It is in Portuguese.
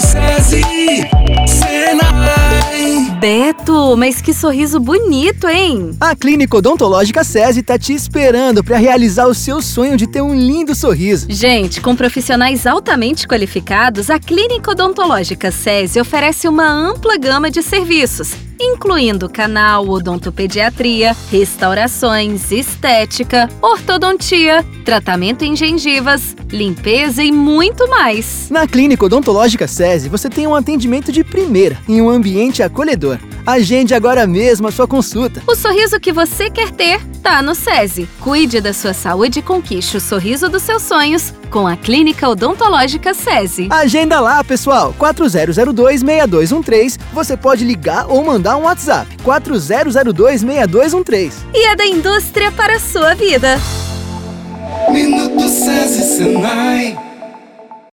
SESI, Senai. Beto, mas que sorriso bonito, hein? A Clínica Odontológica SESI tá te esperando para realizar o seu sonho de ter um lindo sorriso. Gente, com profissionais altamente qualificados, a Clínica Odontológica SESI oferece uma ampla gama de serviços incluindo canal, odontopediatria, restaurações, estética, ortodontia, tratamento em gengivas, limpeza e muito mais. Na Clínica Odontológica SESI, você tem um atendimento de primeira em um ambiente acolhedor. Agende agora mesmo a sua consulta. O sorriso que você quer ter tá no SESI. Cuide da sua saúde e conquiste o sorriso dos seus sonhos com a Clínica Odontológica SESI. Agenda lá, pessoal. 4002-6213. Você pode ligar ou mandar um WhatsApp. 4002-6213. E é da indústria para a sua vida. Minuto SESI Senai.